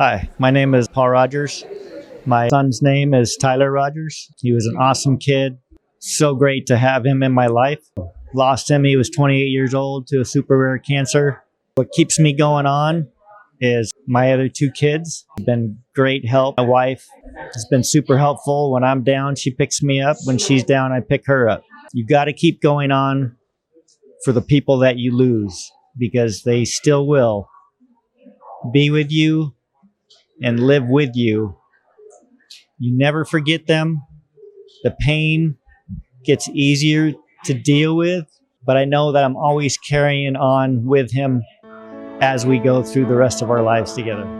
Hi, my name is Paul Rodgers. My son's name is Tyler Rodgers. He was an awesome kid. So great to have him in my life. Lost him, he was 28 years old to a super rare cancer. What keeps me going on is my other two kids. Been great help. My wife has been super helpful. When I'm down, she picks me up. When she's down, I pick her up. You got to keep going on for the people that you lose because they still will be with you and live with you. You never forget them. The pain gets easier to deal with, but I know that I'm always carrying on with him as we go through the rest of our lives together.